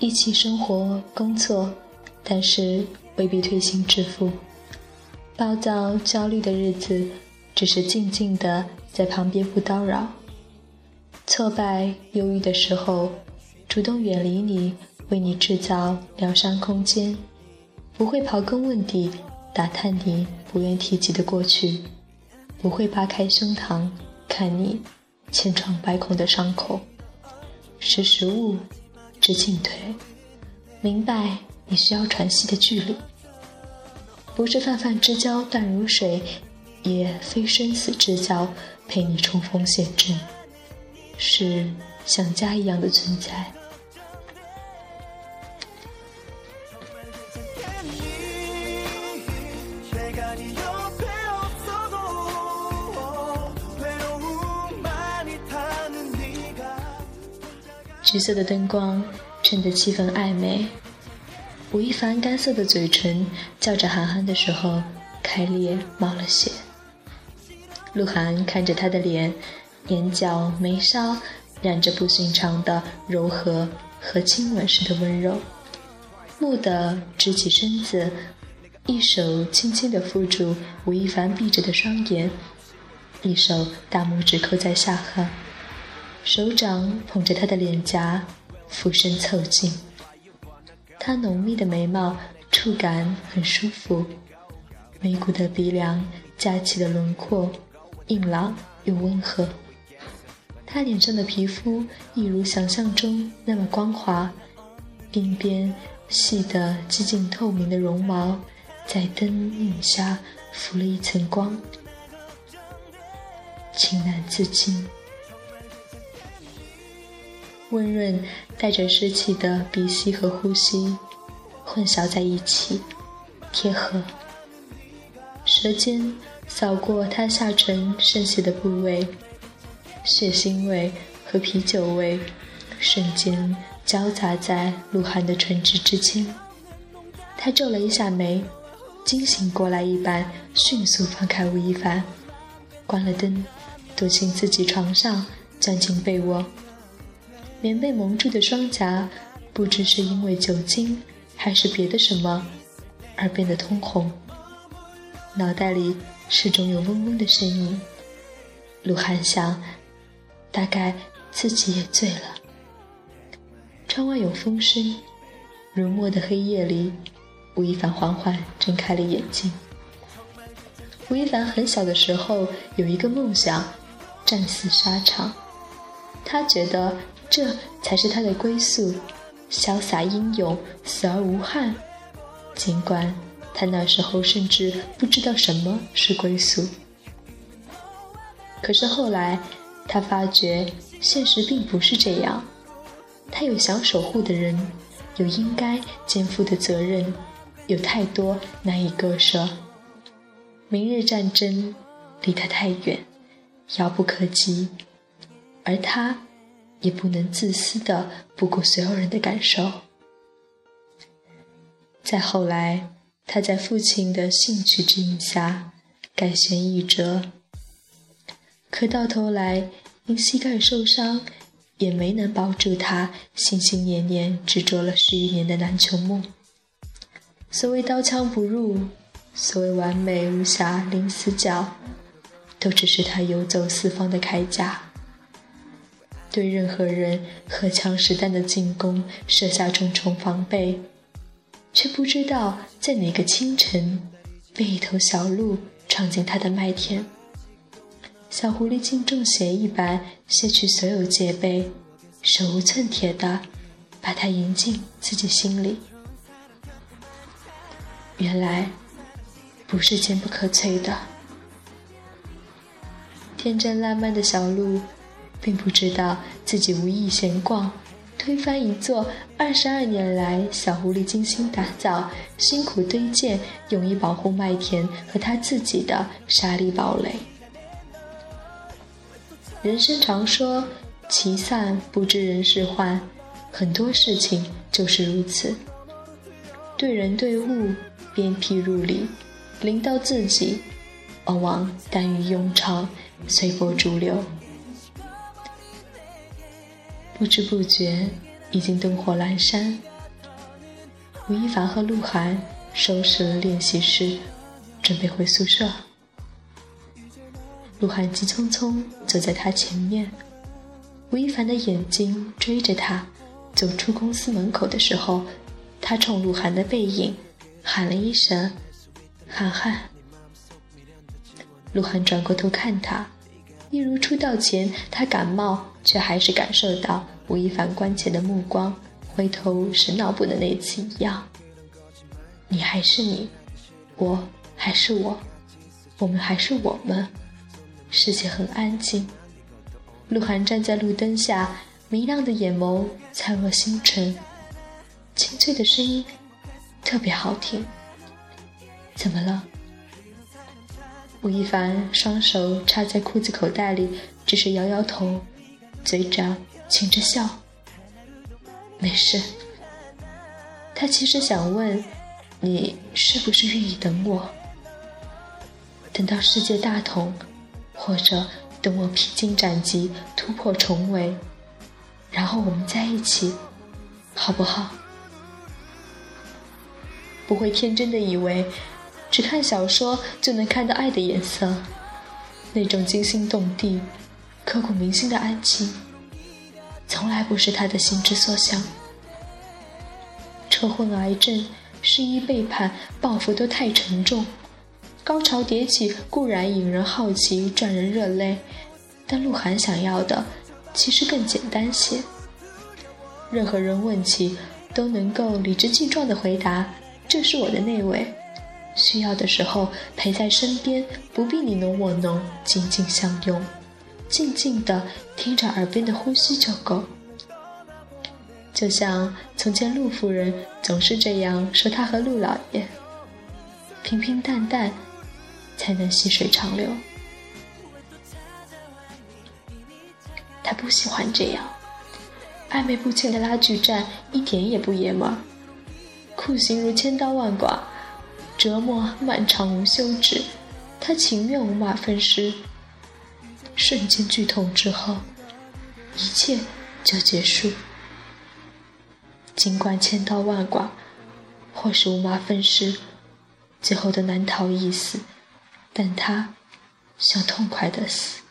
一起生活工作，但是未必推心置腹。暴躁焦虑的日子，只是静静的在旁边不叨扰。挫败忧郁的时候，主动远离你，为你制造疗伤空间，不会刨根问底打探你不愿提及的过去，不会扒开胸膛看你千疮百孔的伤口，识时务，知进退，明白你需要喘息的距离，不是泛泛之交淡如水，也非生死之交陪你冲锋陷阵。是像家一样的存在。橘色的灯光衬得气氛暧昧，吴亦凡干涩的嘴唇叫着韩寒的时候开裂冒了血。鹿晗看着他的脸。眼角眉梢染着不寻常的柔和和亲吻似的温柔，蓦地直起身子，一手轻轻地扶住吴亦凡闭着的双眼，一手大拇指扣在下颌，手掌捧着他的脸颊，俯身凑近。他浓密的眉毛触感很舒服，眉骨的鼻梁架起的轮廓硬朗又温和。他脸上的皮肤一如想象中那么光滑，鬓边细得几近透明的绒毛，在灯影下浮了一层光，情难自禁。温润带着湿气的鼻息和呼吸混淆在一起，贴合，舌尖扫过他下唇渗血的部位。血腥味和啤酒味瞬间交杂在鹿晗的唇齿之间，他皱了一下眉，惊醒过来一般，迅速放开吴亦凡，关了灯，躲进自己床上，钻进被窝。棉被蒙住的双颊，不知是因为酒精还是别的什么，而变得通红。脑袋里始终有嗡嗡的声音，鹿晗想。大概自己也醉了。窗外有风声，如墨的黑夜里，吴亦凡缓缓睁开了眼睛。吴亦凡很小的时候有一个梦想，战死沙场。他觉得这才是他的归宿，潇洒英勇，死而无憾。尽管他那时候甚至不知道什么是归宿，可是后来。他发觉现实并不是这样，他有想守护的人，有应该肩负的责任，有太多难以割舍。明日战争离他太远，遥不可及，而他也不能自私的不顾所有人的感受。再后来，他在父亲的兴趣指引下改弦易辙，可到头来。因膝盖受伤，也没能保住他心心念念执着了十余年的篮球梦。所谓刀枪不入，所谓完美无瑕零死角，都只是他游走四方的铠甲。对任何人荷枪实弹的进攻设下重重防备，却不知道在哪个清晨，被一头小鹿闯进他的麦田。小狐狸竟中邪一般卸去所有戒备，手无寸铁的把它迎进自己心里。原来不是坚不可摧的。天真烂漫的小鹿，并不知道自己无意闲逛，推翻一座二十二年来小狐狸精心打造、辛苦堆建、用以保护麦田和他自己的沙砾堡垒。人生常说“其散不知人事换”，很多事情就是如此。对人对物，鞭辟入里，临到自己，往往耽于庸常，随波逐流。不知不觉，已经灯火阑珊，吴亦凡和鹿晗收拾了练习室，准备回宿舍。鹿晗急匆匆走在他前面，吴亦凡的眼睛追着他。走出公司门口的时候，他冲鹿晗的背影喊了一声：“涵涵。”鹿晗转过头看他，一如出道前他感冒却还是感受到吴亦凡关切的目光，回头是脑补的那次一样。你还是你，我还是我，我们还是我们。世界很安静，鹿晗站在路灯下。明亮的眼眸灿若星辰，清脆的声音特别好听。怎么了？吴亦凡双手插在裤子口袋里，只是摇摇头，嘴角噙着笑。没事。他其实想问，你是不是愿意等我？等到世界大同，或者等我披荆斩棘，突破重围。然后我们在一起，好不好？不会天真的以为，只看小说就能看到爱的颜色，那种惊心动地、刻骨铭心的爱情，从来不是他的心之所向。车祸、癌症、失忆、背叛、报复都太沉重，高潮迭起固然引人好奇、赚人热泪，但鹿晗想要的。其实更简单些。任何人问起，都能够理直气壮地回答：“这是我的那位，需要的时候陪在身边，不必你侬我侬，紧紧相拥，静静地听着耳边的呼吸就够。”就像从前陆夫人总是这样说，他和陆老爷：“平平淡淡，才能细水长流。”他不喜欢这样，暧昧不清的拉锯战一点也不爷们儿，酷刑如千刀万剐，折磨漫长无休止，他情愿五马分尸。瞬间剧痛之后，一切就结束。尽管千刀万剐，或是五马分尸，最后都难逃一死，但他想痛快的死。